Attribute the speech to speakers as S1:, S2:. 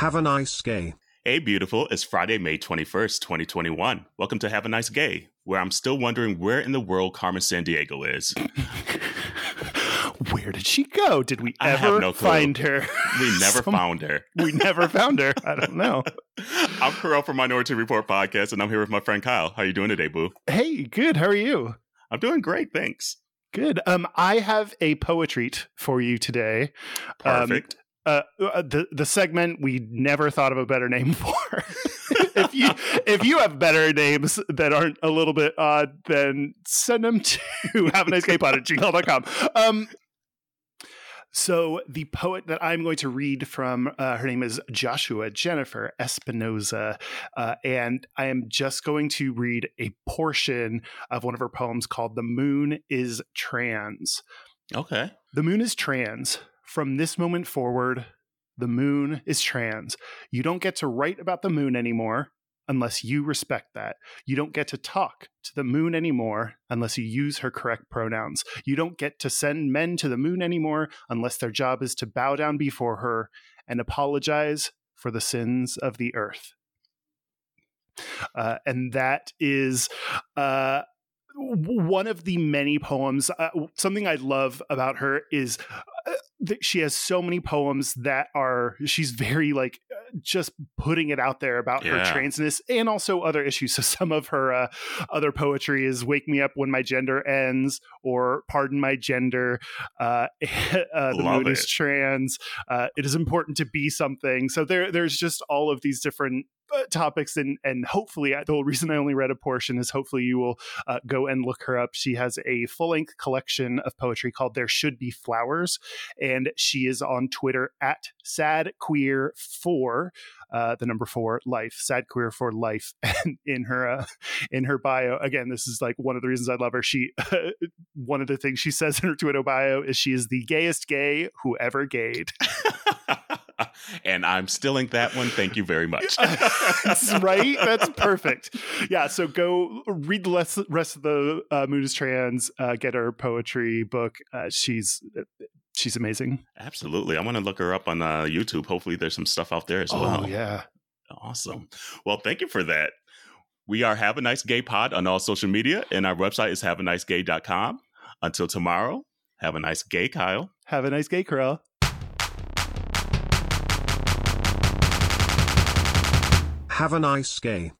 S1: Have a nice gay.
S2: Hey, beautiful. It's Friday, May 21st, 2021. Welcome to Have a Nice Gay, where I'm still wondering where in the world Carmen Sandiego is.
S3: Where did she go? Did we ever
S2: no
S3: find her?
S2: We never
S3: Some-
S2: found her.
S3: We never found her. I don't know.
S2: I'm Carell from Minority Report Podcast, and I'm here with my friend Kyle. How are you doing today, boo?
S3: Hey, good. How are you?
S2: I'm doing great, thanks.
S3: Good. Um, I have a poetry for you today. Um,
S2: Perfect.
S3: uh, uh, the the segment we never thought of a better name for. if you if you have better names that aren't a little bit odd, then send them to have a nice gay pod at gmail.com. Um, so the poet that I'm going to read from, uh, her name is Joshua Jennifer Espinosa, uh, and I am just going to read a portion of one of her poems called "The Moon Is Trans."
S2: okay.
S3: The moon is trans. From this moment forward, the moon is trans. You don't get to write about the moon anymore unless you respect that. You don't get to talk to the moon anymore unless you use her correct pronouns. You don't get to send men to the moon anymore unless their job is to bow down before her and apologize for the sins of the earth. Uh, and that is uh, one of the many poems. Uh, something I love about her is uh, that she has so many poems that are she's very like uh, just putting it out there about her transness and also other issues. So some of her uh, other poetry is "Wake Me Up When My Gender Ends" or "Pardon My Gender." Uh, uh, the moon is trans. Uh, it is important to be something. So there, there's just all of these different uh, topics and and hopefully the whole reason I only read a portion is hopefully you will uh, go and look her up. She has a full length collection of poetry called There Should Be Flowers, and she is on Twitter at Sad Queer for uh, the number four life, Sad Queer for life. And in her uh, in her bio, again, this is like one of the reasons I love her. She one of the things she says in her Twitter bio is she is the gayest gay who ever gayed.
S2: and I'm stealing that one. Thank you very much.
S3: Right. That's perfect. Yeah. So go read the rest of the uh, Moon is Trans. Uh, get her poetry book. Uh, she's she's amazing.
S2: Absolutely. I want to look her up on uh, YouTube. Hopefully, there's some stuff out there as well.
S3: Oh yeah.
S2: Awesome. Well, thank you for that. We are Have a Nice Gay Pod on all social media, and our website is haveaniceGay.com. Until tomorrow, have a nice gay, Kyle.
S3: Have a nice gay, Corel.
S1: Have a nice gay.